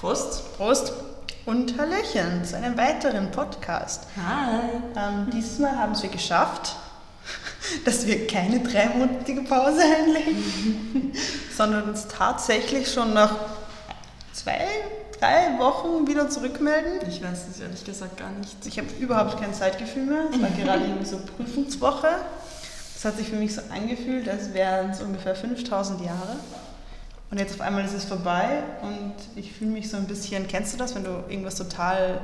Prost. Prost und Hallöchen zu einem weiteren Podcast. Hi. Ähm, dieses Mal haben wir geschafft, dass wir keine dreimonatige Pause einlegen, sondern uns tatsächlich schon nach zwei, drei Wochen wieder zurückmelden. Ich weiß es ehrlich gesagt gar nicht. Ich habe überhaupt kein Zeitgefühl mehr. Es war gerade irgendwie so Prüfungswoche. Das hat sich für mich so angefühlt, als wären es ungefähr 5000 Jahre. Und jetzt auf einmal ist es vorbei und ich fühle mich so ein bisschen, kennst du das, wenn du irgendwas total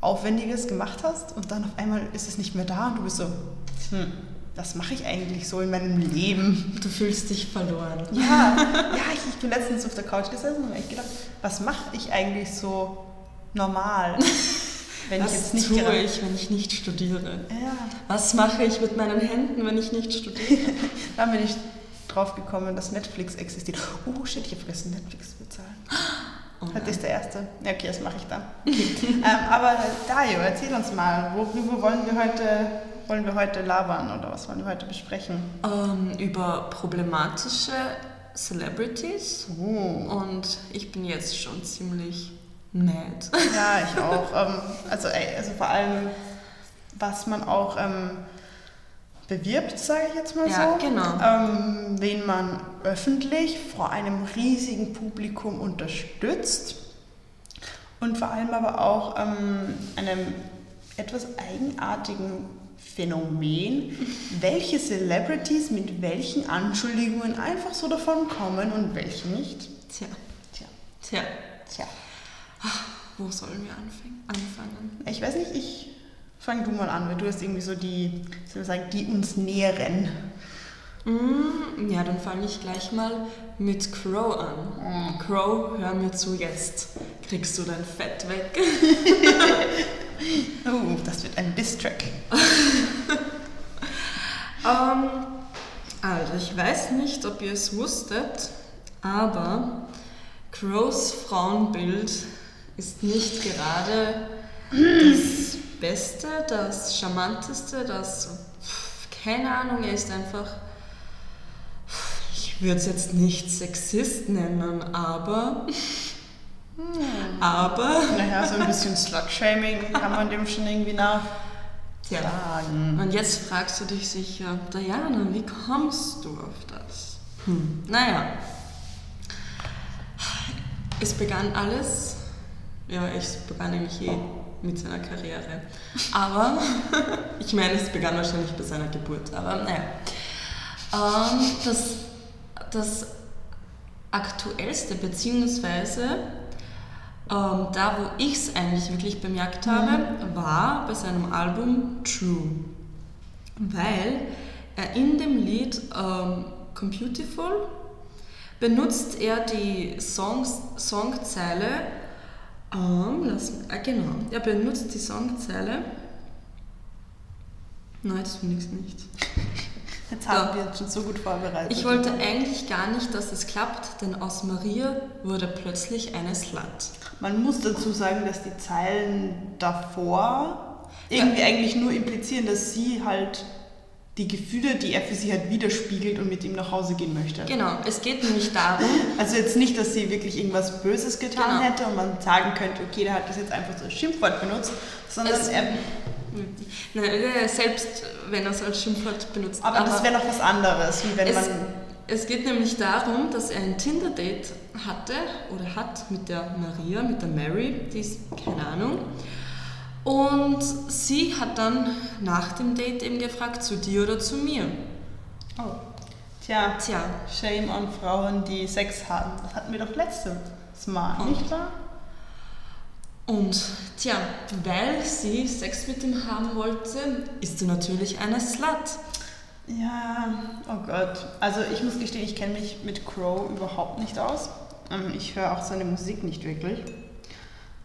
Aufwendiges gemacht hast und dann auf einmal ist es nicht mehr da und du bist so, hm, was mache ich eigentlich so in meinem Leben? Du fühlst dich verloren. Ja, ja ich, ich bin letztens auf der Couch gesessen und habe echt gedacht, was mache ich eigentlich so normal? Wenn was ich jetzt nicht tue ich, wenn ich nicht studiere? Ja. Was mache ich mit meinen Händen, wenn ich nicht studiere? Dann bin ich drauf gekommen, dass Netflix existiert. Oh shit, ich habe vergessen, Netflix zu bezahlen. Oh das ist der erste. Ja, okay, das mache ich dann. Okay. ähm, aber Dario, erzähl uns mal, worüber wollen wir heute, wollen wir heute labern oder was wollen wir heute besprechen? Ähm, über problematische Celebrities. Oh. Und ich bin jetzt schon ziemlich mad. Ja, ich auch. ähm, also, ey, also vor allem, was man auch ähm, bewirbt, sage ich jetzt mal ja, so. Genau. Ähm, wen man öffentlich vor einem riesigen Publikum unterstützt und vor allem aber auch ähm, einem etwas eigenartigen Phänomen, welche Celebrities mit welchen Anschuldigungen einfach so davon kommen und welche nicht. Tja. Tja. Tja. Tja. Ach, wo sollen wir anfangen? Ich weiß nicht, ich Fang du mal an, weil du hast irgendwie so die, soll ich sagen, die uns nähren. Mm, ja, dann fange ich gleich mal mit Crow an. Mm. Crow, hör mir zu jetzt. Kriegst du dein Fett weg? oh, das wird ein Diss-Track. um, ähm, also, ich weiß nicht, ob ihr es wusstet, aber Crows Frauenbild ist nicht gerade das Beste, das Charmanteste, das, keine Ahnung, er ist einfach, ich würde es jetzt nicht Sexist nennen, aber, hm. aber. Naja, so ein bisschen Slut-Shaming kann man dem schon irgendwie nach. Ja. Sagen. Und jetzt fragst du dich sicher, Diana, wie kommst du auf das? Hm. Naja, es begann alles, ja, es begann nämlich eh mit seiner Karriere. Aber ich meine, es begann wahrscheinlich bei seiner Geburt. Aber naja. Ähm, das, das aktuellste, beziehungsweise ähm, da, wo ich es eigentlich wirklich bemerkt habe, mhm. war bei seinem Album True. Weil er in dem Lied ähm, Computiful benutzt er die Songs, Songzeile um, lass, ah, genau. Er benutzt die Songzeile. Nein, das finde ich nicht. Jetzt haben ja. wir uns schon so gut vorbereitet. Ich wollte eigentlich gar nicht, dass es klappt, denn aus Maria wurde plötzlich eine Slut. Man muss dazu sagen, dass die Zeilen davor irgendwie ja. eigentlich nur implizieren, dass sie halt die Gefühle, die er für sie hat, widerspiegelt und mit ihm nach Hause gehen möchte. Genau, es geht nämlich darum. Also jetzt nicht, dass sie wirklich irgendwas Böses getan genau. hätte und man sagen könnte, okay, der hat das jetzt einfach so als Schimpfwort benutzt, sondern es, er. Ne, selbst wenn er es als Schimpfwort benutzt. Aber, aber das wäre noch was anderes, wie wenn es, man. Es geht nämlich darum, dass er ein Tinder-Date hatte oder hat mit der Maria, mit der Mary, die ist keine Ahnung. Und sie hat dann nach dem Date eben gefragt, zu dir oder zu mir. Oh. Tja, Tja. Shame on Frauen, die Sex haben. Das hatten wir doch letztes Mal, Und. nicht wahr? Und tja, weil sie Sex mit ihm haben wollte, ist sie natürlich eine Slut. Ja, oh Gott. Also ich muss gestehen, ich kenne mich mit Crow überhaupt nicht aus. Ähm, ich höre auch seine Musik nicht wirklich.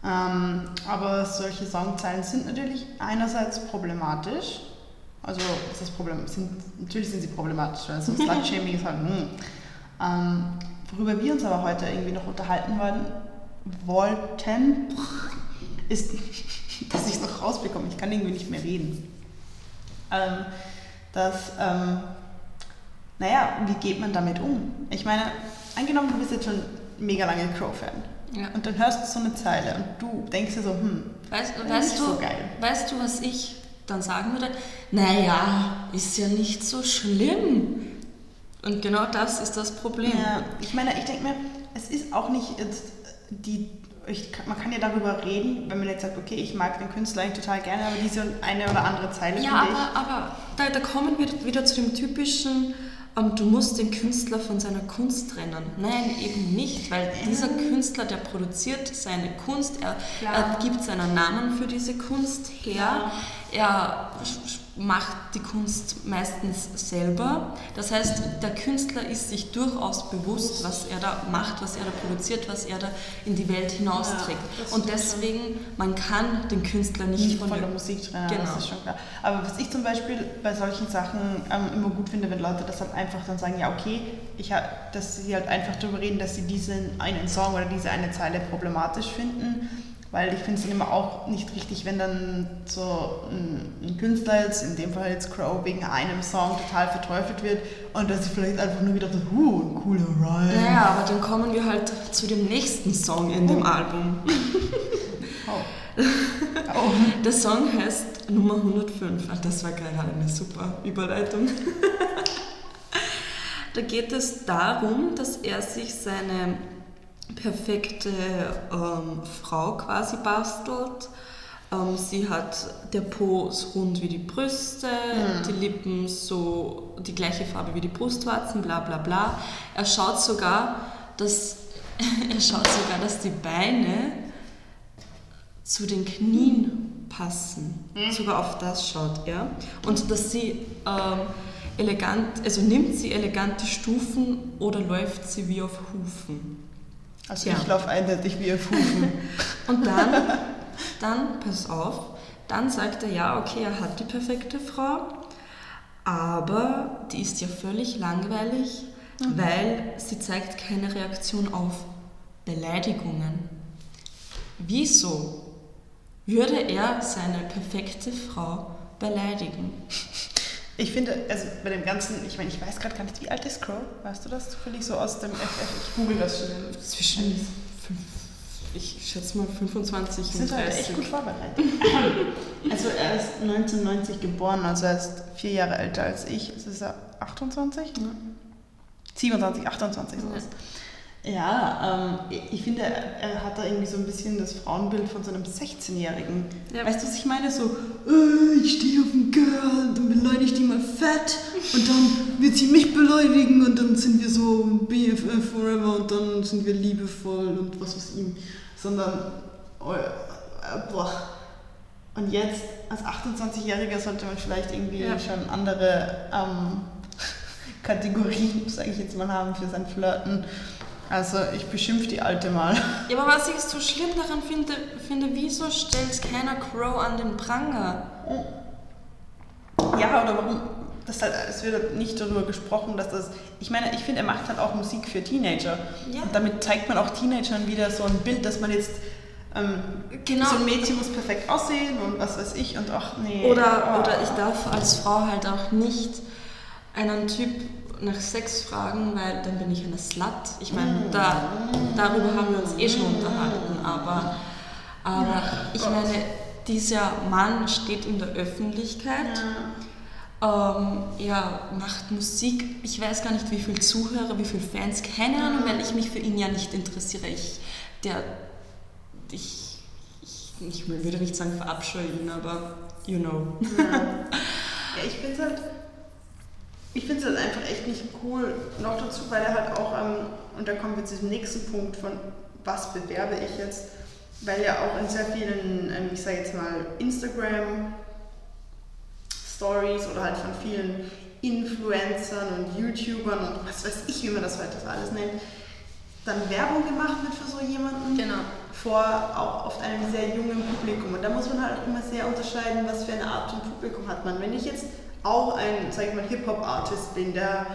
Ähm, aber solche Songzeilen sind natürlich einerseits problematisch. Also ist das Problem, sind, natürlich sind sie problematisch, weil so Slut-Shaming ist halt, hm. ähm, worüber wir uns aber heute irgendwie noch unterhalten wollen, wollten, ist, dass ich es noch rausbekomme. Ich kann irgendwie nicht mehr reden. Ähm, dass, ähm, naja, wie geht man damit um? Ich meine, angenommen, du bist jetzt schon mega lange Crow-Fan Ja. und dann hörst du so eine Zeile und du denkst dir so, hm, Weißt, weißt, nicht du, so geil. weißt du, was ich dann sagen würde? Naja, ist ja nicht so schlimm. Und genau das ist das Problem. Ja, ich meine, ich denke mir, es ist auch nicht jetzt die. Ich, man kann ja darüber reden, wenn man jetzt sagt, okay, ich mag den Künstler eigentlich total gerne, aber diese eine oder andere Zeile Ja, aber, aber da, da kommen wir wieder zu dem typischen, ähm, du musst den Künstler von seiner Kunst trennen. Nein, eben nicht, weil dieser Künstler, der produziert seine Kunst, er, Klar. er gibt seinen Namen für diese Kunst her, er sch- sch- macht die Kunst meistens selber. Das heißt, der Künstler ist sich durchaus bewusst, was er da macht, was er da produziert, was er da in die Welt hinausträgt. Ja, Und deswegen, man kann den Künstler nicht, nicht von, von der der Musik trennen, Genau. das ist schon klar. Aber was ich zum Beispiel bei solchen Sachen ähm, immer gut finde, wenn Leute das halt einfach dann sagen, ja okay, ich hab, dass sie halt einfach darüber reden, dass sie diesen einen Song oder diese eine Zeile problematisch finden, weil ich finde es dann immer auch nicht richtig, wenn dann so ein, ein Künstler jetzt, in dem Fall jetzt Crow, wegen einem Song total verteufelt wird und dass sie vielleicht einfach nur gedacht hat, huh, ein cooler Rhyme. Naja, aber dann kommen wir halt zu dem nächsten Song in dem Album. Oh. Oh. Der Song heißt Nummer 105. Ach, das war gerade eine super Überleitung. Da geht es darum, dass er sich seine perfekte ähm, Frau quasi bastelt. Ähm, sie hat der Po ist rund wie die Brüste, die Lippen so die gleiche Farbe wie die Brustwarzen, bla bla bla. Er schaut sogar, dass er schaut sogar, dass die Beine zu den Knien passen. Sogar auf das schaut er. Und dass sie ähm, elegant, also nimmt sie elegante Stufen oder läuft sie wie auf Hufen. Also Ja. ich laufe eindeutig wie auf Hufen. Und dann, dann, pass auf, dann sagt er, ja, okay, er hat die perfekte Frau, aber die ist ja völlig langweilig, weil sie zeigt keine Reaktion auf Beleidigungen. Wieso würde er seine perfekte Frau beleidigen? Ich finde, also bei dem Ganzen, ich meine, ich weiß gerade gar nicht, wie alt ist Crow? Weißt du das zufällig so aus dem FF? Ich google das schnell. Zwischen, fünf, ich schätze mal 25 Wir und sind heute echt 30. gut vorbereitet. Also er ist 1990 geboren, also er ist vier Jahre älter als ich. Ist er 28? 27, 28 sowas. Ja, ähm, ich finde, er hat da irgendwie so ein bisschen das Frauenbild von so einem 16-Jährigen. Ja. Weißt du, was ich meine? So, äh, ich stehe auf einen Girl und dann beleidige ich die mal fett und dann wird sie mich beleidigen und dann sind wir so BFF forever und dann sind wir liebevoll und was weiß ich. Sondern, oh, äh, boah. Und jetzt, als 28-Jähriger, sollte man vielleicht irgendwie Ja. schon andere ähm, Kategorien, sage ich jetzt mal, haben für sein Flirten. Also ich beschimpfe die Alte mal. Ja, aber was ich so schlimm daran finde, finde wieso stellt keiner Crow an den Pranger? Ja, oder warum? Das halt, es wird nicht darüber gesprochen, dass das. Ich meine, ich finde, er macht halt auch Musik für Teenager. Ja. Und damit zeigt man auch Teenagern wieder so ein Bild, dass man jetzt. Ähm, Genau. So ein Mädchen muss perfekt aussehen und was weiß ich und ach nee. Oder, oh. oder ich darf als Frau halt auch nicht einen Typ nach Sex fragen, weil dann bin ich eine Slut. Ich meine, da, darüber haben wir uns eh schon unterhalten, aber, aber ich meine, dieser Mann steht in der Öffentlichkeit. Ähm, ja, macht Musik. Ich weiß gar nicht, wie viele Zuhörer, wie viele Fans, keine Ahnung, weil ich mich für ihn ja nicht interessiere. Ich, der, ich, ich, ich würde nicht sagen verabscheue ihn, aber you know. Ja, ich finde es halt, ich find's halt einfach echt nicht cool. Noch dazu, weil er halt auch, ähm, und da kommen wir zu dem nächsten Punkt von, was bewerbe ich jetzt, weil er auch in sehr vielen, ähm, ich sage jetzt mal, Instagram Stories oder halt von vielen Influencern und YouTubern und was weiß ich, wie man das heute alles nennt, dann Werbung gemacht wird für so jemanden Genau. vor auch oft einem sehr jungen Publikum. Und da muss man halt auch immer sehr unterscheiden, was für eine Art von Publikum hat man. Wenn ich jetzt auch ein, sag ich mal, Hip-Hop-Artist bin, der,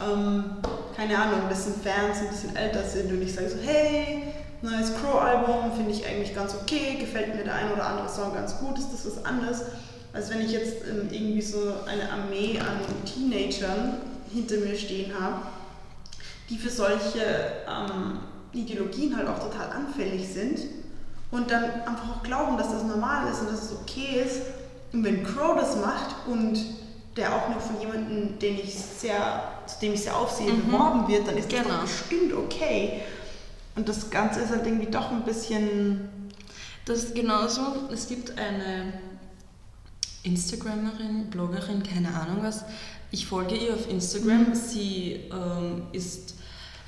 ähm, keine Ahnung, dessen Fans ein bisschen älter sind und ich sage so, hey, neues Crow-Album, finde ich eigentlich ganz okay, gefällt mir der ein oder andere Song ganz gut, ist das was anderes, als wenn ich jetzt ähm, irgendwie so eine Armee an Teenagern hinter mir stehen habe, die für solche ähm, Ideologien halt auch total anfällig sind und dann einfach auch glauben, dass das normal ist und dass es okay ist. Und wenn Crow das macht und der auch noch von jemandem, den ich sehr, zu dem ich sehr aufsehe, Mhm. beworben wird, dann ist das Genau. doch bestimmt okay. Und das Ganze ist halt irgendwie doch ein bisschen. Das ist genauso. Es gibt eine Instagramerin, Bloggerin, keine Ahnung was. Ich folge ihr auf Instagram. Mhm. Sie ähm, ist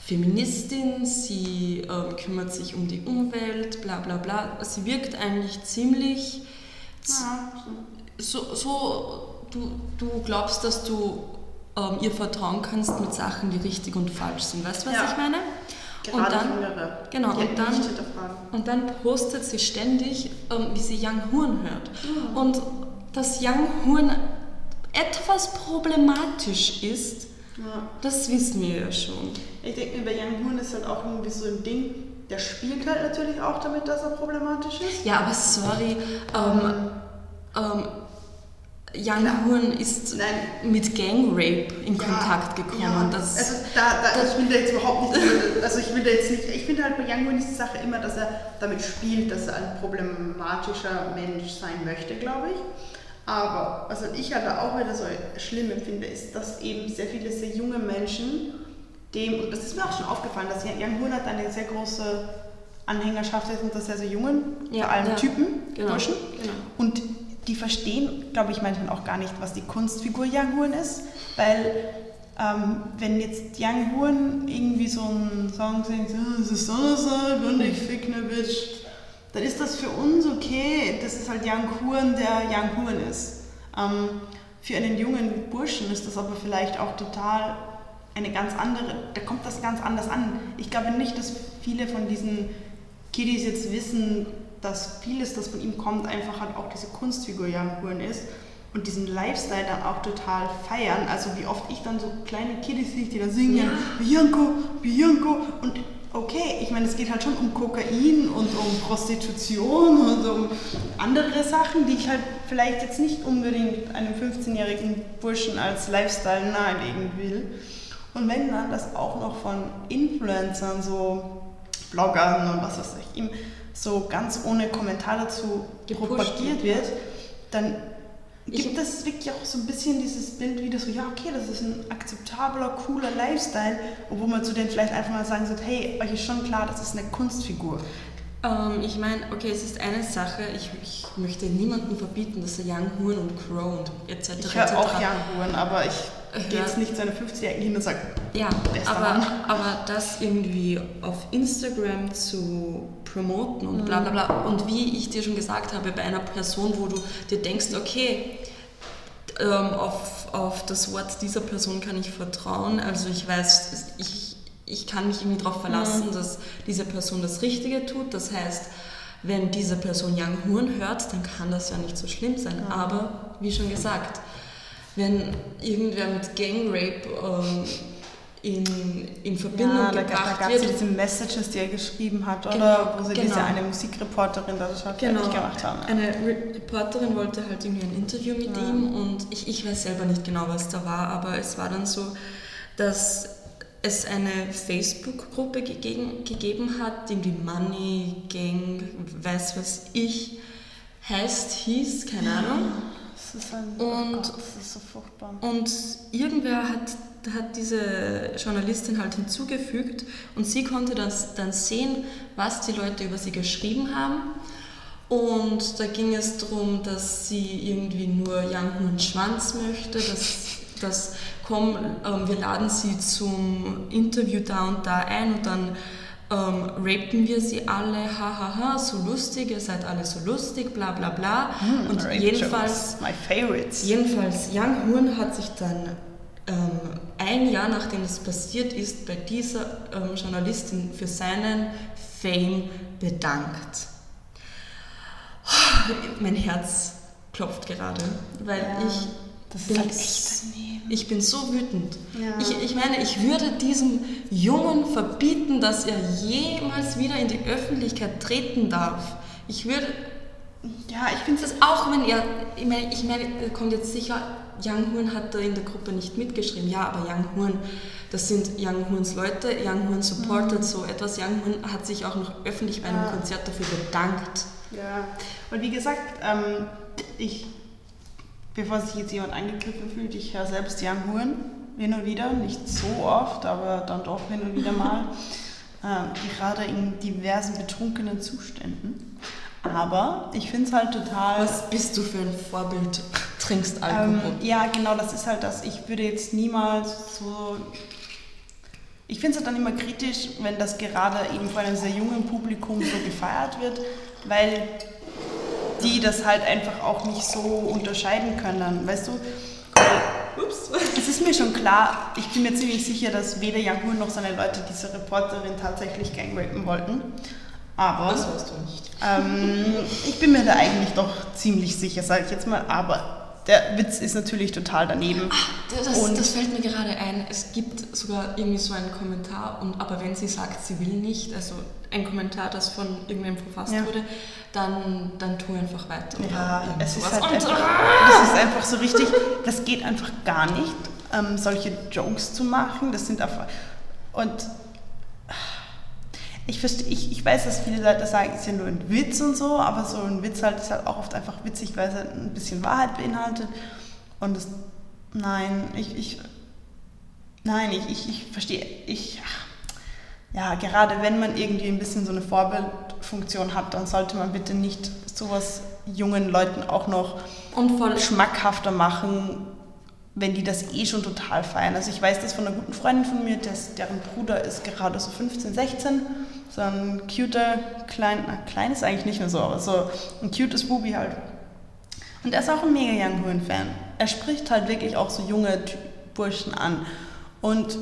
Feministin, sie ähm, kümmert sich um die Umwelt, bla bla bla. Sie wirkt eigentlich ziemlich Ja, so, so du, du glaubst, dass du ähm, ihr vertrauen kannst mit Sachen, die richtig und falsch sind. Weißt du, was Ja. ich meine? gerade Und dann- Jüngere. genau, und halt dann-. Und dann postet sie ständig, ähm, wie sie Young Horn hört. Mhm. Und dass Young Horn etwas problematisch ist, Ja. das wissen wir ja schon. Ich denke mir, bei Young Horn ist halt auch irgendwie so ein Ding, der spielt halt natürlich auch damit, dass er problematisch ist. Ja, aber sorry, ähm, ähm, Young Klar. Horn ist Nein. mit Gangrape in Ja, Kontakt gekommen. Ja, Das, also da, da, ich will da jetzt überhaupt nicht, also ich will da jetzt nicht, ich finde halt bei Young Horn ist die Sache immer, dass er damit spielt, dass er ein problematischer Mensch sein möchte, glaube ich. Aber was halt ich halt auch wieder so schlimm empfinde, ist, dass eben sehr viele sehr junge Menschen dem, und das ist mir auch schon aufgefallen, dass Young Horn hat eine sehr große Anhängerschaft ist unter sehr, sehr jungen, Ja, vor allem ja. Typen, Genau, Burschen. genau. Und die verstehen, glaube ich, manchmal auch gar nicht, was die Kunstfigur Young Horn ist, weil ähm, wenn jetzt Young Horn irgendwie so einen Song singt, "Ah, es ist Donnerstag und ich fick ne Bitch, dann ist das für uns okay, das ist halt Young Horn, der Young Horn ist. Ähm, für einen jungen Burschen ist das aber vielleicht auch total eine ganz andere, da kommt das ganz anders an. Ich glaube nicht, dass viele von diesen Kiddies jetzt wissen, dass vieles, das von ihm kommt, einfach halt auch diese Kunstfigur Young Horn ist und diesen Lifestyle dann auch total feiern. Also wie oft ich dann so kleine Kiddies sehe, die da singen, Ja. Bianco, Bianco und okay, ich meine, es geht halt schon um Kokain und um Prostitution und um andere Sachen, die ich halt vielleicht jetzt nicht unbedingt einem 15-jährigen Burschen als Lifestyle nahelegen will. Und wenn dann das auch noch von Influencern, so Bloggern und was weiß ich, ihm so ganz ohne Kommentar dazu Gepusht propagiert wird. dann gibt es wirklich auch so ein bisschen dieses Bild wieder so, ja okay, das ist ein akzeptabler, cooler Lifestyle, obwohl man zu denen vielleicht einfach mal sagen sollte, hey, euch ist schon klar, das ist eine Kunstfigur. Ähm, ich meine, okay, es ist eine Sache, ich, ich möchte niemandem verbieten, dass er Young Horn und Crow und etc. Ich höre auch Young Horn, aber ich gehe Ja. jetzt nicht zu einer 50-Jährigen hin und sage, Ja, aber, Mann. aber das irgendwie auf Instagram zu promoten und bla bla bla. Und wie ich dir schon gesagt habe, bei einer Person, wo du dir denkst, okay, ähm, auf, auf das Wort dieser Person kann ich vertrauen. Also ich weiß, ich, ich kann mich irgendwie darauf verlassen, dass diese Person das Richtige tut. Das heißt, wenn diese Person Young Horn hört, dann kann das ja nicht so schlimm sein. Aber wie schon gesagt, wenn irgendwer mit Gangrape ähm, in, in Verbindung ja, da, da gebracht gab es wird, diese Messages, die er geschrieben hat, oder? Genau, wo sie genau. diese eine Musikreporterin da schon fertig gemacht haben. Eine Re Reporterin wollte halt irgendwie ein Interview mit Ja. ihm und ich, ich weiß selber nicht genau, was da war, aber es war dann so, dass es eine Facebook-Gruppe gegeben, gegeben hat, die irgendwie Money Gang, weiß was ich, heißt, hieß, keine Ahnung. Das ist ein, Und- oh Gott, das ist so furchtbar. Und irgendwer hat, hat diese Journalistin halt hinzugefügt und sie konnte das dann sehen, was die Leute über sie geschrieben haben. Und da ging es darum, dass sie irgendwie nur Young Horn Schwanz möchte, dass, dass komm, ähm, wir laden sie zum Interview da und da ein und dann ähm, rapen wir sie alle, hahaha, so lustig, ihr seid alle so lustig, bla bla bla. und Rape jedenfalls. Jedenfalls, Young Horn hat sich dann ähm, ein Jahr nachdem es passiert ist, bei dieser ähm, Journalistin für seinen Fame bedankt. Mein Herz klopft gerade, weil Ja, ich das ist bin, halt echt daneben. ich bin so wütend. Ja. Ich, ich meine, ich würde diesem Jungen verbieten, dass er jemals wieder in die Öffentlichkeit treten darf. Ich würde, ja, ich finde Das ist auch, wenn ihr, ich meine, ich meine, da kommt jetzt sicher, Young Horn hat da in der Gruppe nicht mitgeschrieben. Ja, aber Young Horn, das sind Young Horns Leute, Young Horn supportet so etwas. Young Horn hat sich auch noch öffentlich bei einem Ja. Konzert dafür bedankt. Ja, und wie gesagt, ähm, ich, bevor sich jetzt jemand angegriffen fühlt, ich höre selbst Young Horn hin und wieder, nicht so oft, aber dann doch hin und wieder mal, ähm, gerade in diversen betrunkenen Zuständen. Aber ich finde es halt total... Was bist du für ein Vorbild? Trinkst Ähm, Alkohol. ja, genau, das ist halt das. Ich würde jetzt niemals so. Ich finde es halt dann immer kritisch, wenn das gerade eben vor einem sehr jungen Publikum so gefeiert wird, weil die das halt einfach auch nicht so unterscheiden können. Weißt du, Ups. es ist mir schon klar, ich bin mir ziemlich sicher, dass weder Young noch seine Leute diese Reporterin tatsächlich gangrapen wollten. Aber. Das weißt du nicht. Ähm, ich bin mir da eigentlich doch ziemlich sicher, sage ich jetzt mal. Aber der Witz ist natürlich total daneben. Das, Und- das fällt mir gerade ein. Es gibt sogar irgendwie so einen Kommentar, und, aber wenn sie sagt, sie will nicht, also ein Kommentar, das von irgendwem verfasst Ja. wurde, dann, dann tu einfach weiter. Ja, es ist halt einfach, das ist einfach so richtig, das geht einfach gar nicht, ähm, solche Jokes zu machen. Das sind einfach, und ich verstehe, ich, ich weiß, dass viele Leute sagen, es ist ja nur ein Witz und so, aber so ein Witz halt ist halt auch oft einfach witzig, weil es halt ein bisschen Wahrheit beinhaltet. Und das, nein, ich, ich nein, ich, ich, ich verstehe, ich, ja, gerade wenn man irgendwie ein bisschen so eine Vorbildfunktion hat, dann sollte man bitte nicht sowas jungen Leuten auch noch schmackhafter machen, wenn die das eh schon total feiern. Also ich weiß das von einer guten Freundin von mir, das, deren Bruder ist gerade so 15, 16, so ein cuter, klein, na, klein ist eigentlich nicht mehr so, aber so ein cutes Bubi halt. Und er ist auch ein mega Young Horn-Fan. Er spricht halt wirklich auch so junge Burschen an. Und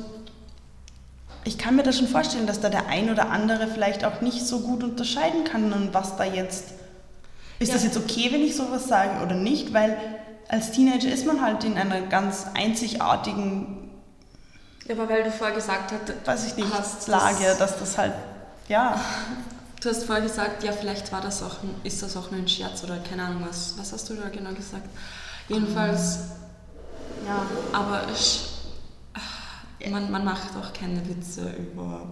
ich kann mir das schon vorstellen, dass da der ein oder andere vielleicht auch nicht so gut unterscheiden kann und was da jetzt. Ist Ja. das jetzt okay, wenn ich sowas sage oder nicht? Weil als Teenager ist man halt in einer ganz einzigartigen, Ja, aber weil du vorher gesagt hast, weiß ich nicht, Hast Lage, das- dass das halt, ja. du hast vorher gesagt, ja, vielleicht war das auch, ist das auch nur ein Scherz oder keine Ahnung was. Was hast du da genau gesagt? Jedenfalls, ja. aber ich, man, man macht auch keine Witze über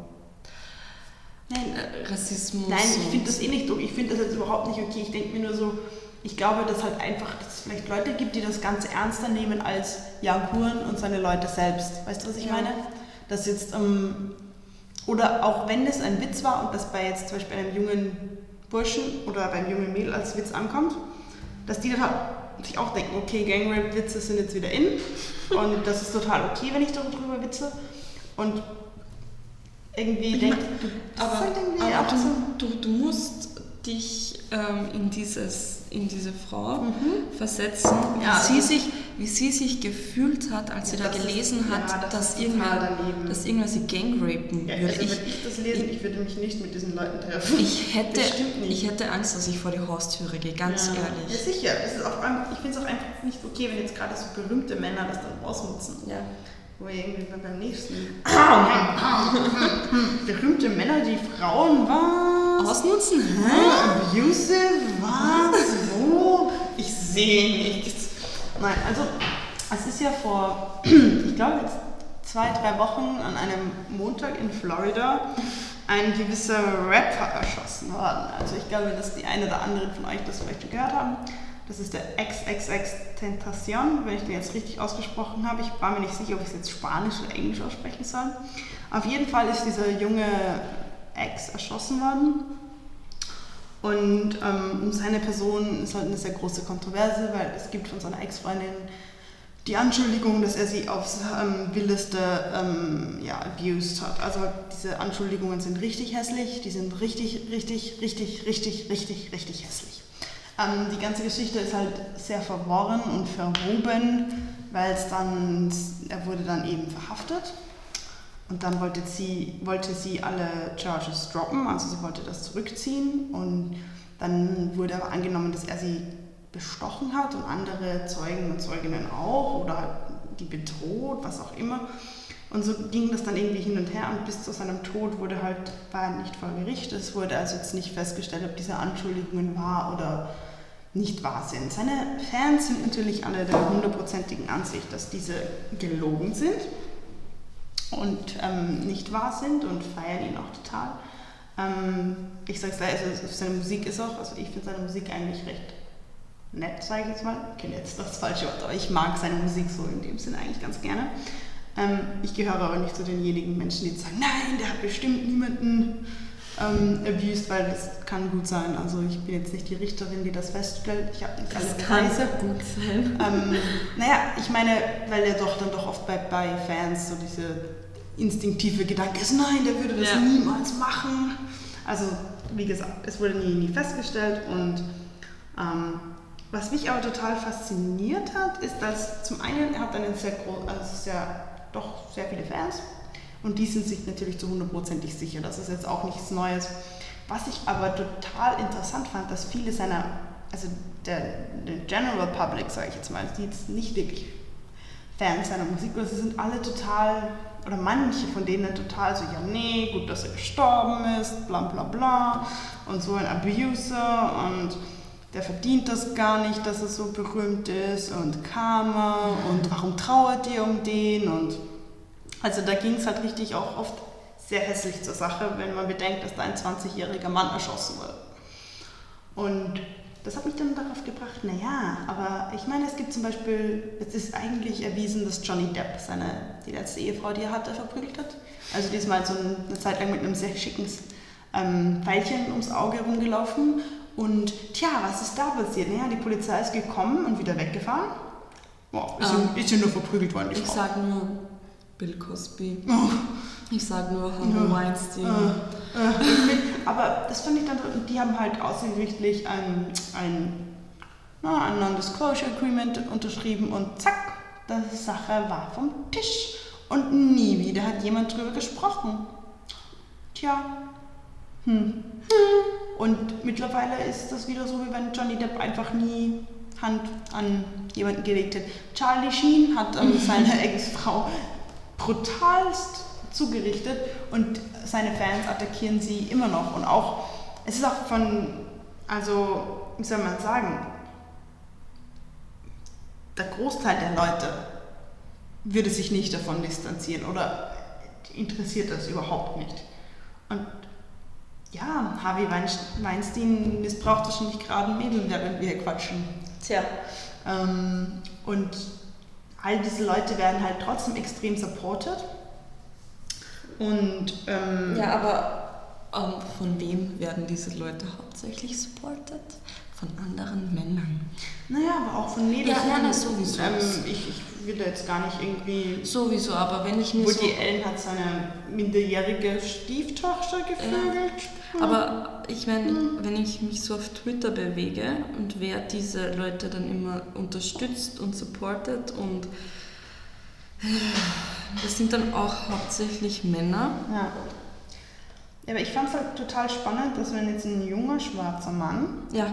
Nein, Rassismus. Nein, ich finde das eh nicht okay. Ich finde das jetzt überhaupt nicht okay. Ich denke mir nur so, ich glaube, dass halt einfach, dass es vielleicht Leute gibt, die das Ganze ernster nehmen als Jan Huren und seine Leute selbst. Weißt du, was ich Ja. meine? Dass jetzt, ähm, oder auch wenn es ein Witz war und das bei jetzt zum Beispiel einem jungen Burschen oder beim jungen Mädel als Witz ankommt, dass die dann halt sich auch denken, okay, Gangrape-Witze sind jetzt wieder in und das ist total okay, wenn ich darüber witze. Und irgendwie Ich denkt, mein, du, Aber, halt irgendwie aber so. du, du, du musst dich ähm, in, dieses, in diese Frau versetzen, wie, Mhm. Ja, sie das- sich, wie sie sich gefühlt hat, als sie Ja, da das ist- gelesen ja, hat, das dass, irgendwer, dass irgendwer sie gangrapen würde. also ich, wenn ich das lese, ich würde mich nicht mit diesen Leuten treffen. ich, hätte, ich hätte Angst, dass ich vor die Haustüre gehe, ganz ja. Ja, ehrlich. sicher. Ein- ich finde es auch einfach nicht okay, wenn jetzt gerade so berühmte Männer das dann ausnutzen. Ja. Wo wir irgendwie beim nächsten. berühmte Männer, die Frauen was? Ausnutzen? Hä? Abusive? Was? Sehe nichts. Nein, also es ist ja vor, ich glaube jetzt zwei, drei Wochen an einem Montag in Florida ein gewisser Rapper erschossen worden. Also ich glaube, dass die einen oder anderen von euch das vielleicht schon gehört haben. Das ist der XXX Tentacion, wenn ich den jetzt richtig ausgesprochen habe. Ich war mir nicht sicher, ob ich es jetzt Spanisch oder Englisch aussprechen soll. Auf jeden Fall ist dieser junge Ex erschossen worden. Und ähm, um seine Person ist halt eine sehr große Kontroverse, weil es gibt von seiner Ex-Freundin die Anschuldigung, dass er sie aufs ähm, Wildeste ähm, ja, abused hat. Also diese Anschuldigungen sind richtig hässlich, die sind richtig, richtig, richtig, richtig, richtig, richtig hässlich. Ähm, die ganze Geschichte ist halt sehr verworren und verwoben, weil es dann, er wurde dann eben verhaftet und dann wollte sie, wollte sie alle Charges droppen, also sie wollte das zurückziehen und dann wurde aber angenommen, dass er sie bestochen hat und andere Zeugen und Zeuginnen auch oder halt die bedroht, was auch immer. Und so ging das dann irgendwie hin und her und bis zu seinem Tod wurde halt, war er nicht vor Gericht. Es wurde also jetzt nicht festgestellt, ob diese Anschuldigungen wahr oder nicht wahr sind. Seine Fans sind natürlich alle der hundertprozentigen Ansicht, dass diese gelogen sind und ähm, nicht wahr sind und feiern ihn auch total. Ähm, ich sag's gleich, also seine Musik ist auch, also ich finde seine Musik eigentlich recht nett, sage ich jetzt mal. Okay, jetzt das falsche Wort, aber ich mag seine Musik so in dem Sinne eigentlich ganz gerne. Ähm, ich gehöre aber nicht zu denjenigen Menschen, die sagen, nein, der hat bestimmt niemanden ähm, abused, weil das kann gut sein. Also ich bin jetzt nicht die Richterin, die das feststellt. Ich habe nicht Das alle kann Beweise. sehr gut sein. Ähm, naja, ich meine, weil er doch dann doch oft bei, bei Fans so diese instinktive Gedanke ist, nein, der würde das Ja. niemals machen. Also, wie gesagt, es wurde nie, nie festgestellt und ähm, was mich aber total fasziniert hat, ist, dass zum einen er hat einen sehr groß, also sehr, doch sehr viele Fans und die sind sich natürlich zu hundertprozentig sicher. Das ist jetzt auch nichts Neues. Was ich aber total interessant fand, dass viele seiner, also der, der General Public, sage ich jetzt mal, die jetzt nicht wirklich Fans seiner Musik, oder sie sind alle total, oder manche von denen total so, ja nee, gut, dass er gestorben ist, bla bla bla, und so ein Abuser und der verdient das gar nicht, dass er so berühmt ist und Karma und warum trauert ihr um den und also da ging es halt richtig auch oft sehr hässlich zur Sache, wenn man bedenkt, dass da ein 20-jähriger Mann erschossen wurde. Und das hat mich dann darauf gebracht, naja, aber ich meine, es gibt zum Beispiel, es ist eigentlich erwiesen, dass Johnny Depp seine, die letzte Ehefrau, die er hatte, verprügelt hat. Also diesmal so eine Zeit lang mit einem sehr schicken ähm, Pfeilchen ums Auge rumgelaufen. Und tja, was ist da passiert? Naja, die Polizei ist gekommen und wieder weggefahren. Boah, ist, Ähm, ja, ist ja nur verprügelt worden, die Ich Frau. sag nur Bill Cosby. Oh. Ich sag nur. Harvey Weinstein. Äh, äh, aber das fand ich dann, die haben halt außergerichtlich ein, ein, na, ein Non-Disclosure Agreement unterschrieben und zack, die Sache war vom Tisch. Und nie wieder hat jemand drüber gesprochen. Tja. Hm. Und mittlerweile ist das wieder so, wie wenn Johnny Depp einfach nie Hand an jemanden gelegt hat. Charlie Sheen hat ähm, seine Ex-Frau brutalst zugerichtet und seine Fans attackieren sie immer noch. Und auch, es ist auch von, also, wie soll man sagen, der Großteil der Leute würde sich nicht davon distanzieren oder interessiert das überhaupt nicht. Und ja, Harvey Weinst- Weinstein missbraucht wahrscheinlich gerade ein Mädel, während wir hier quatschen. Tja. Ähm, und all diese Leute werden halt trotzdem extrem supported. Und ähm, Ja, aber ähm, von wem werden diese Leute hauptsächlich supported? Von anderen Männern. naja, aber auch von Mädels. Ja, ja, na, sowieso. Ähm, ich, ich will da jetzt gar nicht irgendwie. Sowieso, aber wenn ich mir so... Woody Allen hat seine minderjährige Stieftochter gevögelt. Aber ich meine, wenn ich mich so auf Twitter bewege und wer diese Leute dann immer unterstützt und supportet und äh, das sind dann auch hauptsächlich Männer. Ja. Ja, aber ich fand es halt total spannend, dass wenn jetzt ein junger schwarzer Mann, Ja,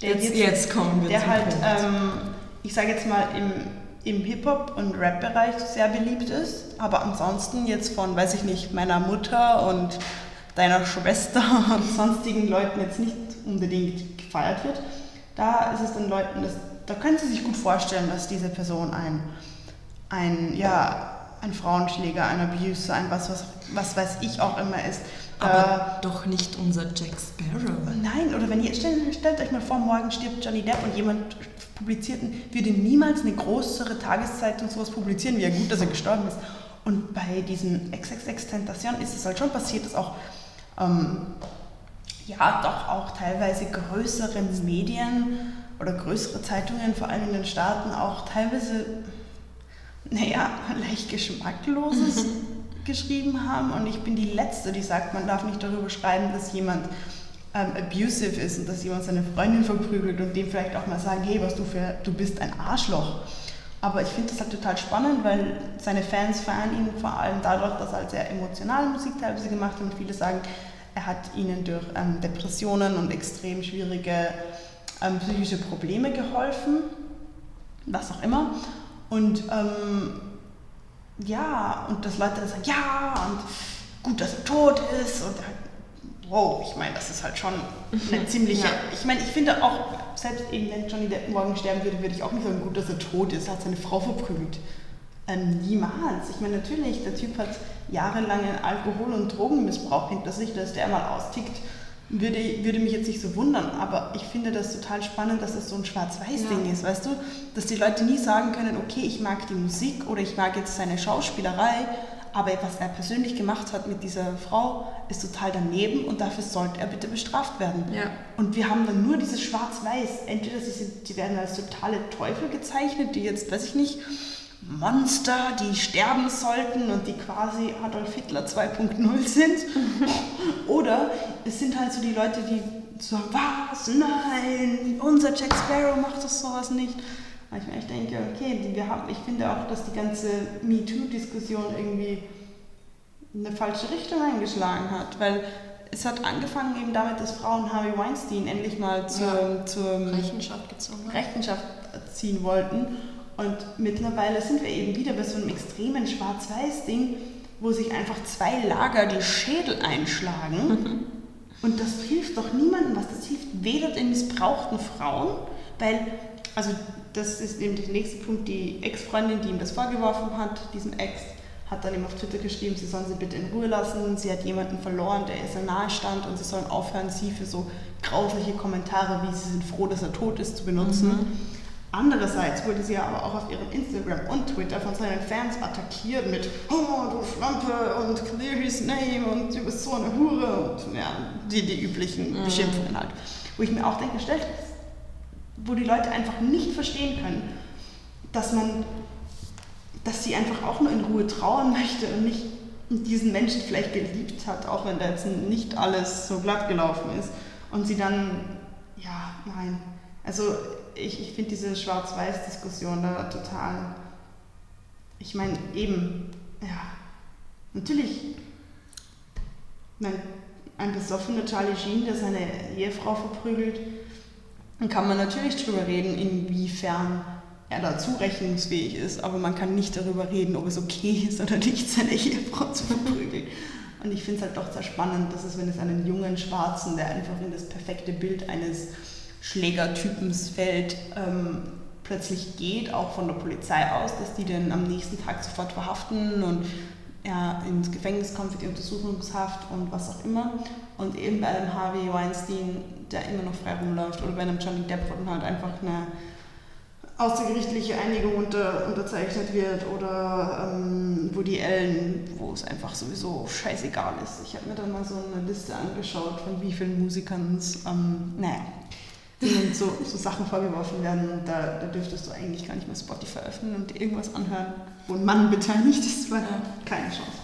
der jetzt, jetzt kommen wir der zum halt, ähm, ich sage jetzt mal, im, im Hip-Hop- und Rap-Bereich sehr beliebt ist, aber ansonsten jetzt von, weiß ich nicht, meiner Mutter und deiner Schwester und sonstigen Leuten jetzt nicht unbedingt gefeiert wird, da ist es dann Leuten, das, da können sie sich gut vorstellen, dass diese Person ein, ein, ja, ein Frauenschläger, ein Abuser, ein was, was, was weiß ich auch immer ist. aber doch nicht unser Jack Sparrow. Nein, oder wenn ihr, stellt, stellt euch mal vor, morgen stirbt Johnny Depp und jemand publiziert, würde niemals eine größere Tageszeitung sowas publizieren, wie ja gut, dass er gestorben ist. Und bei diesen XXX-Tentationen ist es halt schon passiert, dass auch, ähm, ja, doch auch teilweise größere Medien oder größere Zeitungen, vor allem in den Staaten, auch teilweise, naja, leicht Geschmackloses geschrieben haben. Und ich bin die Letzte, die sagt, man darf nicht darüber schreiben, dass jemand ähm, abusive ist und dass jemand seine Freundin verprügelt und dem vielleicht auch mal sagen, hey, was du für, du bist ein Arschloch. Aber ich finde das halt total spannend, weil seine Fans feiern ihn vor allem dadurch, dass er halt sehr emotionale Musik teilweise gemacht hat und viele sagen, er hat ihnen durch ähm, Depressionen und extrem schwierige ähm, psychische Probleme geholfen, was auch immer. Und ähm, ja, und dass Leute dann sagen, ja, und gut, dass er tot ist und er wow, ich meine, das ist halt schon eine ziemliche. ja. Ich meine, ich finde auch, selbst eben wenn Johnny Depp morgen sterben würde, würde ich auch nicht sagen, gut, dass er tot ist. Er hat seine Frau verprügelt. Ähm, niemals. Ich meine, natürlich, der Typ hat jahrelangen Alkohol- und Drogenmissbrauch hinter sich, dass der mal austickt, würde, würde mich jetzt nicht so wundern. Aber ich finde das total spannend, dass das so ein Schwarz-Weiß-Ding ja. ist, weißt du? Dass die Leute nie sagen können, okay, ich mag die Musik oder ich mag jetzt seine Schauspielerei, aber was er persönlich gemacht hat mit dieser Frau, ist total daneben und dafür sollte er bitte bestraft werden. Ja. Und wir haben dann nur dieses Schwarz-Weiß. Entweder sie, sie werden als totale Teufel gezeichnet, die jetzt, weiß ich nicht, Monster, die sterben sollten und die quasi Adolf Hitler 2.0 sind. Oder es sind halt so die Leute, die sagen, was, nein, unser Jack Sparrow macht das sowas nicht. Weil ich mir echt denke, okay, wir haben, ich finde auch, dass die ganze MeToo-Diskussion irgendwie eine falsche Richtung eingeschlagen hat, weil es hat angefangen eben damit, dass Frauen Harvey Weinstein endlich mal zur, ja, zur Rechenschaft, gezogen Rechenschaft ziehen wollten. Und mittlerweile sind wir eben wieder bei so einem extremen Schwarz-Weiß-Ding, wo sich einfach zwei Lager die Schädel einschlagen. Und das hilft doch niemandem was. Das hilft weder den missbrauchten Frauen, weil, also das ist eben der nächste Punkt, die Ex-Freundin, die ihm das vorgeworfen hat, diesem Ex, hat dann ihm auf Twitter geschrieben, sie sollen sie bitte in Ruhe lassen. Sie hat jemanden verloren, der ihr sehr nahe stand und sie sollen aufhören, sie für so grausliche Kommentare, wie sie sind froh, dass er tot ist, zu benutzen. Mhm. Andererseits wurde sie aber auch auf ihrem Instagram und Twitter von seinen Fans attackiert mit Oh, du Schlampe und clear his name und du bist so eine Hure und ja, die, die üblichen mhm. Beschimpfungen halt. Wo ich mir auch denke, stellt wo die Leute einfach nicht verstehen können, dass man, dass sie einfach auch nur in Ruhe trauern möchte und nicht diesen Menschen vielleicht geliebt hat, auch wenn da jetzt nicht alles so glatt gelaufen ist. Und sie dann, ja, nein. Also ich, ich finde diese Schwarz-Weiß-Diskussion da total, ich meine, eben, ja, natürlich, mein, ein besoffener Charlie Sheen, der seine Ehefrau verprügelt, dann kann man natürlich darüber reden, inwiefern er da zurechnungsfähig ist, aber man kann nicht darüber reden, ob es okay ist oder nicht, seine Ehefrau zu verprügeln. Und ich finde es halt doch sehr spannend, dass es, wenn es einen jungen Schwarzen, der einfach in das perfekte Bild eines Schlägertypens fällt, ähm, plötzlich geht, auch von der Polizei aus, dass die den am nächsten Tag sofort verhaften und er ins Gefängnis kommt für die Untersuchungshaft und was auch immer. Und eben bei einem Harvey Weinstein, der immer noch frei rumläuft, oder bei einem Johnny Depp, wo dann halt einfach eine außergerichtliche Einigung unter, unterzeichnet wird, oder ähm, Woody Allen, wo es einfach sowieso scheißegal ist. Ich habe mir dann mal so eine Liste angeschaut, von wie vielen Musikern es, ähm, naja, denen so, so Sachen vorgeworfen werden da, da dürftest du eigentlich gar nicht mehr Spotify öffnen und irgendwas anhören, wo ein Mann beteiligt ist, weil ja. keine Chance.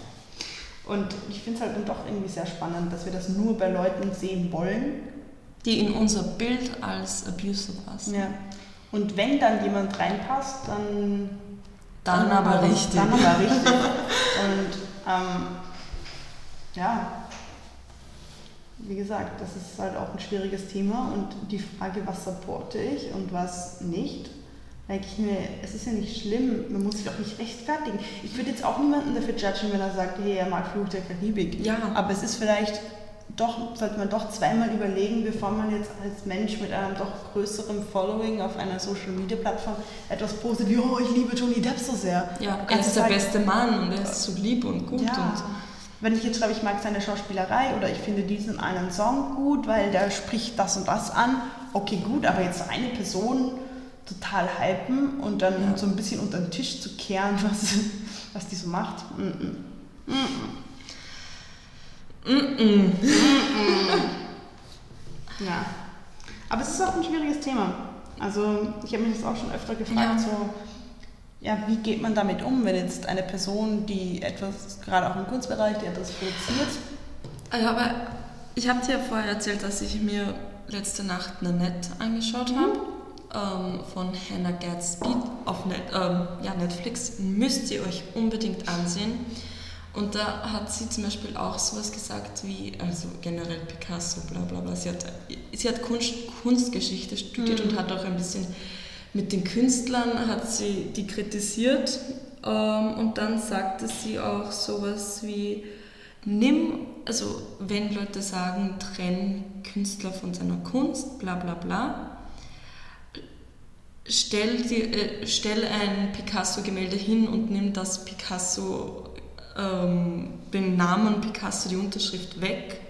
Und ich finde es halt dann doch irgendwie sehr spannend, dass wir das nur bei Leuten sehen wollen. Die in unser Bild als Abuser passen. Ja. Und wenn dann jemand reinpasst, dann. Dann, dann aber richtig. Dann aber richtig. Und ähm, ja, wie gesagt, das ist halt auch ein schwieriges Thema und die Frage, was supporte ich und was nicht, denke ich mir, es ist ja nicht schlimm, man muss sich auch nicht rechtfertigen. Ich würde jetzt auch niemanden dafür judgen, wenn er sagt, hey, er mag Fluch der Karibik. Ja. Aber es ist vielleicht doch, sollte man doch zweimal überlegen, bevor man jetzt als Mensch mit einem doch größeren Following auf einer Social Media Plattform etwas postet, wie, oh, ich liebe Johnny Depp so sehr. Ja, er ist der halt, beste Mann und er ist so lieb und gut. Ja. Und wenn ich jetzt schreibe, ich mag seine Schauspielerei oder ich finde diesen einen Song gut, weil der spricht das und das an, okay, gut, aber jetzt eine Person total hypen und dann ja. so ein bisschen unter den Tisch zu kehren, was, was die so macht. Mm -mm. Mm ja. Aber es ist auch ein schwieriges Thema. Also ich habe mich das auch schon öfter gefragt, ja. so ja, wie geht man damit um, wenn jetzt eine Person, die etwas, gerade auch im Kunstbereich, die etwas produziert? Ja, aber ich habe dir vorher erzählt, dass ich mir letzte Nacht Nanette angeschaut mhm. habe. Ähm, von Hannah Gadsby auf Net, ähm, ja, Netflix. Müsst ihr euch unbedingt ansehen. Und da hat sie zum Beispiel auch sowas gesagt wie, also generell Picasso, bla bla bla. Sie hat, sie hat Kunst, Kunstgeschichte studiert mhm. und hat auch ein bisschen mit den Künstlern hat sie die kritisiert ähm, und dann sagte sie auch sowas wie, nimm, also wenn Leute sagen, trenn Künstler von seiner Kunst, bla bla bla, stell, die, äh, stell ein Picasso-Gemälde hin und nimm das Picasso, ähm, den Namen Picasso, die Unterschrift weg.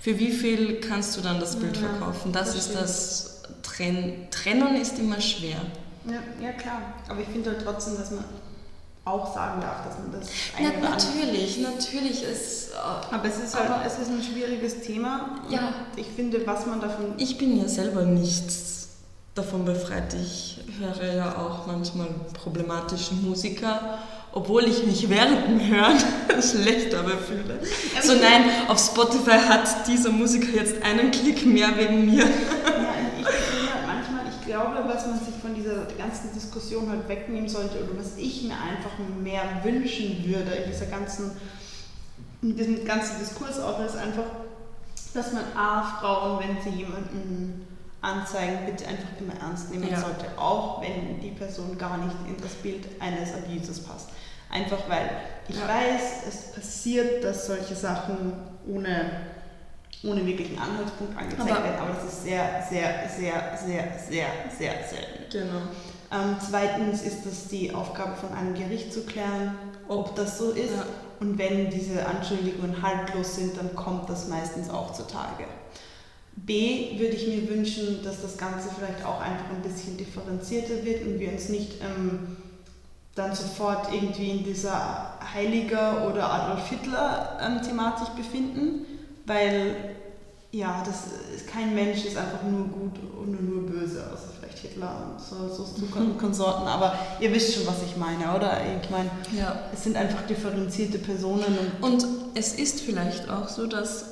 Für wie viel kannst du dann das Bild Ja, verkaufen? Das das ist stimmt. das Trenn Trennen ist immer schwer. Ja, ja klar. Aber ich finde halt trotzdem, dass man auch sagen darf, dass man das Na, natürlich, natürlich ist. Äh, Aber es ist halt Aber- es ist ein schwieriges Thema. Ja. Ich finde, was man davon. Ich bin ja selber nicht davon befreit. Ich höre ja auch manchmal problematische Musiker, obwohl ich mich während Hören schlecht dabei fühle. So nein, auf Spotify hat dieser Musiker jetzt einen Klick mehr wegen mir. Ja, ich finde halt manchmal, ich glaube, was man sich von dieser ganzen Diskussion halt wegnehmen sollte oder was ich mir einfach mehr wünschen würde in dieser ganzen, in diesem ganzen Diskurs auch, ist einfach, dass man A, Frauen, wenn sie jemanden anzeigen, bitte einfach immer ernst nehmen Ja. sollte, auch wenn die Person gar nicht in das Bild eines Abusers passt. Einfach weil ich Ja. weiß, es passiert, dass solche Sachen ohne, ohne wirklichen Anhaltspunkt angezeigt Aber- werden, aber das ist sehr, sehr, sehr, sehr, sehr, sehr selten. Genau. Ähm, zweitens ist es die Aufgabe von einem Gericht zu klären, ob das so ist. Ja. Und wenn diese Anschuldigungen haltlos sind, dann kommt das meistens auch zutage. B würde ich mir wünschen, dass das Ganze vielleicht auch einfach ein bisschen differenzierter wird und wir uns nicht ähm, dann sofort irgendwie in dieser Heiliger oder Adolf Hitler ähm, befinden, weil ja, das ist, kein Mensch ist einfach nur gut und nur böse, außer vielleicht Hitler und so, so, Kon- Konsorten. Aber ihr wisst schon, was ich meine, oder? Ich meine, Ja. es sind einfach differenzierte Personen und Und es ist vielleicht auch so, dass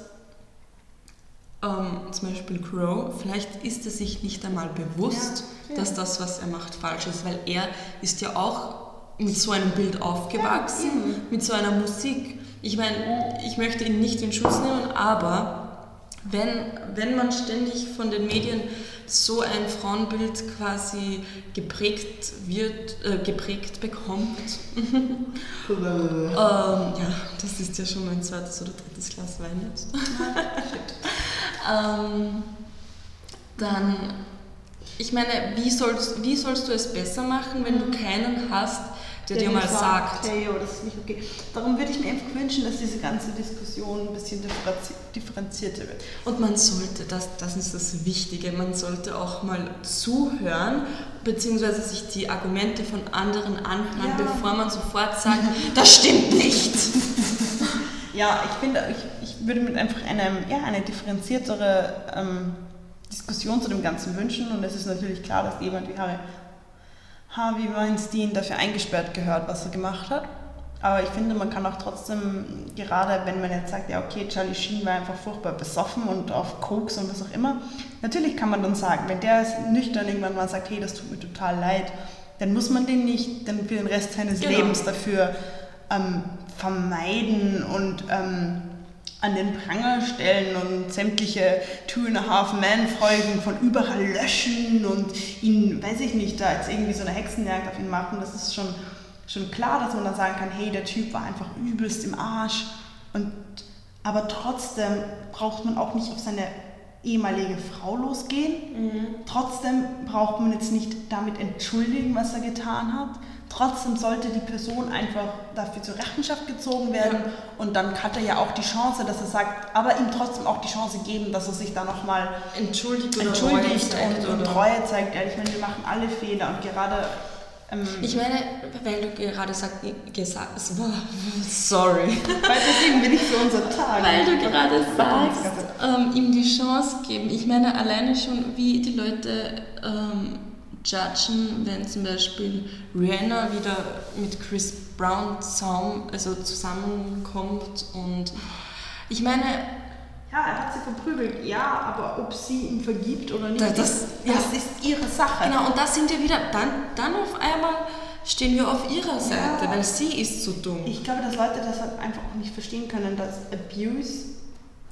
ähm, zum Beispiel Crow, vielleicht ist er sich nicht einmal bewusst, Ja, ja. dass das, was er macht, falsch ist, weil er ist ja auch mit so einem Bild aufgewachsen, mit so einer Musik. Ich meine, ich möchte ihn nicht in Schutz nehmen, aber wenn, wenn man ständig von den Medien so ein Frauenbild quasi geprägt wird, äh, geprägt bekommt, ähm, ja, das ist ja schon mein zweites oder drittes Glas Wein jetzt. ähm, dann, ich meine, wie sollst, wie sollst du es besser machen, wenn du keinen hast, der, dir dir mal sagt, hey, oh, das ist nicht okay. Darum würde ich mir einfach wünschen, dass diese ganze Diskussion ein bisschen differenzi- differenzierter wird. und man sollte, das, das ist das Wichtige, man sollte auch mal zuhören, beziehungsweise sich die Argumente von anderen anhören, Ja. bevor man sofort sagt, das stimmt nicht. Ja, ich finde, ich, ich würde mir einfach eine, ja, eine differenziertere ähm, Diskussion zu dem Ganzen wünschen. Und es ist natürlich klar, dass jemand wie Harvey, Harvey Weinstein dafür eingesperrt gehört, was er gemacht hat. Aber ich finde, man kann auch trotzdem, gerade wenn man jetzt sagt, ja okay, Charlie Sheen war einfach furchtbar besoffen und auf Koks und was auch immer, natürlich kann man dann sagen, wenn der nüchtern irgendwann mal sagt, hey, das tut mir total leid, dann muss man den nicht dann für den Rest seines Genau. Lebens dafür ähm, vermeiden und ähm, an den Pranger stellen und sämtliche Two and a Half Men Folgen von überall löschen und ihn, weiß ich nicht, da jetzt irgendwie so eine Hexenjagd auf ihn machen. Das ist schon, schon klar, dass man dann sagen kann, hey, der Typ war einfach übelst im Arsch. Und, aber trotzdem braucht man auch nicht auf seine ehemalige Frau losgehen. Trotzdem braucht man jetzt nicht damit entschuldigen, was er getan hat. Trotzdem sollte die Person einfach dafür zur Rechenschaft gezogen werden Ja. und dann hat er ja auch die Chance, dass er sagt, aber ihm trotzdem auch die Chance geben, dass er sich da nochmal Entschuldigt entschuldigt Reue zeigt und, und Treue zeigt. Ja, ich meine, wir machen alle Fehler und gerade ähm, Ich meine, weil du gerade sagt, gesagt hast, sorry, weil deswegen bin ich für unser Tag. weil du gerade sagst, ähm, ihm die Chance geben. Ich meine, alleine schon, wie die Leute ähm, judgen, wenn zum Beispiel Rihanna wieder mit Chris Brown Zaum, also zusammenkommt und ich meine, Ja, er hat sie verprügelt, ja, aber ob sie ihm vergibt oder nicht, Da- das- das ja. ist ihre Sache. genau, und da sind wir wieder, dann, dann auf einmal stehen wir auf ihrer Seite, Ja. weil sie ist so dumm. Ich glaube, dass Leute das halt einfach auch nicht verstehen können, dass Abuse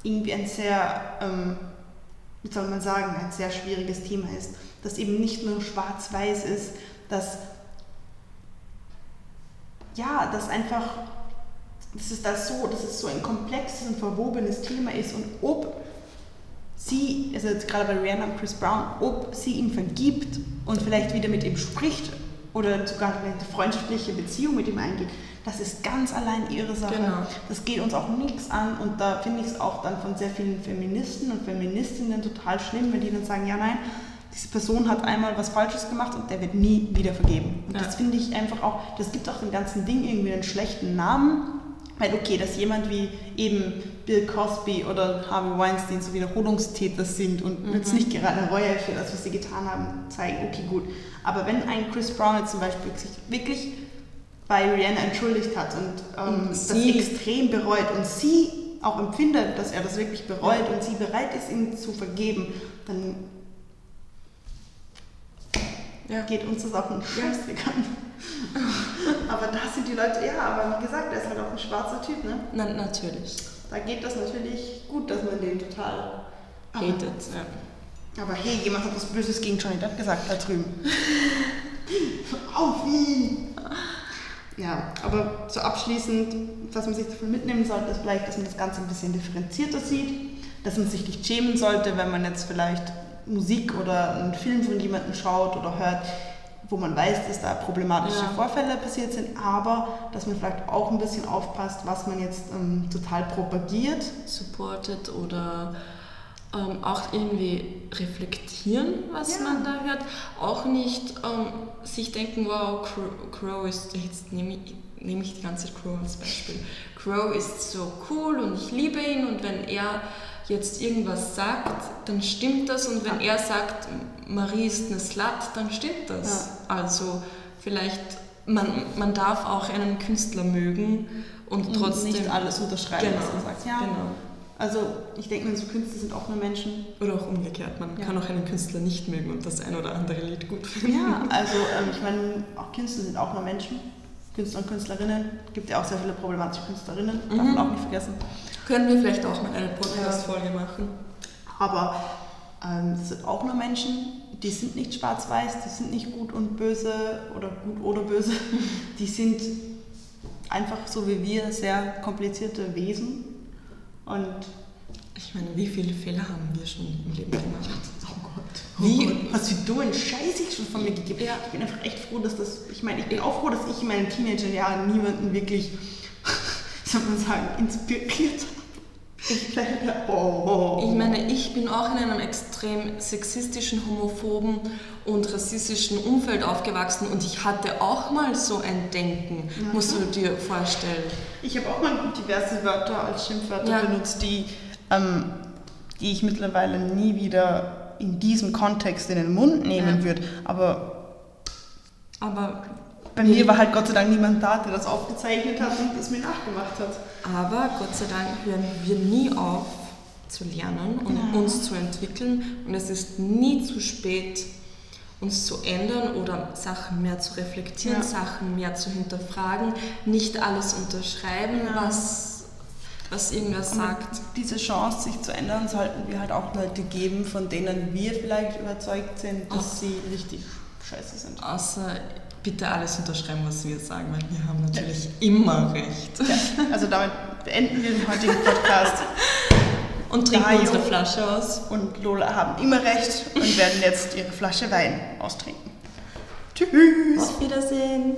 irgendwie ein sehr, ähm, wie soll man sagen, ein sehr schwieriges Thema ist. Dass eben nicht nur schwarz-weiß ist, dass, ja, dass einfach dass es das so, dass es so ein komplexes und verwobenes Thema ist und ob sie, also jetzt gerade bei Rihanna und Chris Brown, ob sie ihm vergibt und vielleicht wieder mit ihm spricht oder sogar eine freundschaftliche Beziehung mit ihm eingeht, das ist ganz allein ihre Sache. Genau. Das geht uns auch nichts an und da finde ich es auch dann von sehr vielen Feministen und Feministinnen total schlimm, wenn die dann sagen, ja nein, diese Person hat einmal was Falsches gemacht und der wird nie wieder vergeben. Und Ja. das finde ich einfach auch, das gibt auch dem ganzen Ding irgendwie einen schlechten Namen. Weil okay, dass jemand wie eben Bill Cosby oder Harvey Weinstein so Wiederholungstäter sind und jetzt nicht gerade Reue für das, was sie getan haben, zeigen, okay, gut. Aber wenn ein Chris Brown jetzt zum Beispiel sich wirklich bei Rihanna entschuldigt hat und, ähm, Und das extrem bereut und sie auch empfindet, dass er das wirklich bereut und sie bereit ist, ihm zu vergeben, dann Ja. geht uns das auch einen Scheißweg an. aber da sind die Leute, ja, aber wie gesagt, er ist halt auch ein schwarzer Typ, ne? Na, natürlich. Da geht das natürlich gut, dass man den total Hated, ja. Aber hey, jemand hat was Böses gegen Johnny Depp gesagt da drüben. Auf ihn! Ja, aber so abschließend, was man sich davon mitnehmen sollte, ist vielleicht, dass man das Ganze ein bisschen differenzierter sieht, dass man sich nicht schämen sollte, wenn man jetzt vielleicht Musik oder einen Film von jemandem schaut oder hört, wo man weiß, dass da problematische Ja. Vorfälle passiert sind, aber dass man vielleicht auch ein bisschen aufpasst, was man jetzt ähm, total propagiert. supportet oder ähm, auch irgendwie reflektieren, was Ja. man da hört. Auch nicht ähm, sich denken, wow, Crow, Crow ist, jetzt nehme ich, nehme ich die ganze Zeit Crow als Beispiel. Crow ist so cool und ich liebe ihn und wenn er jetzt irgendwas sagt, dann stimmt das und wenn er sagt, Marie ist eine Slut, dann stimmt das. Also vielleicht, man, man darf auch einen Künstler mögen und Und trotzdem... nicht alles unterschreiben, genau, was er sagt. Ja, genau. Also ich denke mir, so Künstler sind auch nur Menschen. Oder auch umgekehrt, man Ja. kann auch einen Künstler nicht mögen und das ein oder andere Lied gut finden. Ja, also ähm, ich meine, auch Künstler sind auch nur Menschen. Künstler und Künstlerinnen. gibt ja auch sehr viele problematische Künstlerinnen, darf man Mhm. auch nicht vergessen. Können wir vielleicht auch mal eine Podcast-Folge machen? Aber ähm, es sind auch nur Menschen, die sind nicht schwarz-weiß, die sind nicht gut und böse oder gut oder böse. Die sind einfach so wie wir sehr komplizierte Wesen. Und Ich meine, wie viele Fehler haben wir schon im Leben gemacht? Oh Gott. Wie- Wie? Was für dummen Scheiß ich schon von mir gegeben Ja. Ich bin einfach echt froh, dass das. Ich meine, ich bin auch froh, dass ich in meinen Teenagerjahren niemanden wirklich, soll man sagen, inspiriert dachte, oh. Ich meine, ich bin auch in einem extrem sexistischen, homophoben und rassistischen Umfeld aufgewachsen und ich hatte auch mal so ein Denken, Ja. musst du dir vorstellen. Ich habe auch mal diverse Wörter als Schimpfwörter Ja. benutzt, die, ähm, die ich mittlerweile nie wieder in diesem Kontext in den Mund nehmen Ja. würde. Aber Aber, bei mir war halt Gott sei Dank niemand da, der das aufgezeichnet hat und das mir nachgemacht hat. aber Gott sei Dank hören wir nie auf zu lernen und Ja. uns zu entwickeln und es ist nie zu spät, uns zu ändern oder Sachen mehr zu reflektieren, Ja. Sachen mehr zu hinterfragen, nicht alles unterschreiben, Ja. was, was irgendwer sagt. Diese Chance, sich zu ändern, sollten wir halt auch Leute geben, von denen wir vielleicht überzeugt sind, dass Ach. sie richtig scheiße sind. Außer bitte alles unterschreiben, was wir sagen, weil wir haben natürlich immer recht. Ja, also damit beenden wir den heutigen Podcast. Und trinken Dario. unsere Flasche aus. Und Lola haben immer recht und werden jetzt ihre Flasche Wein austrinken. Tschüss! Auf Wiedersehen.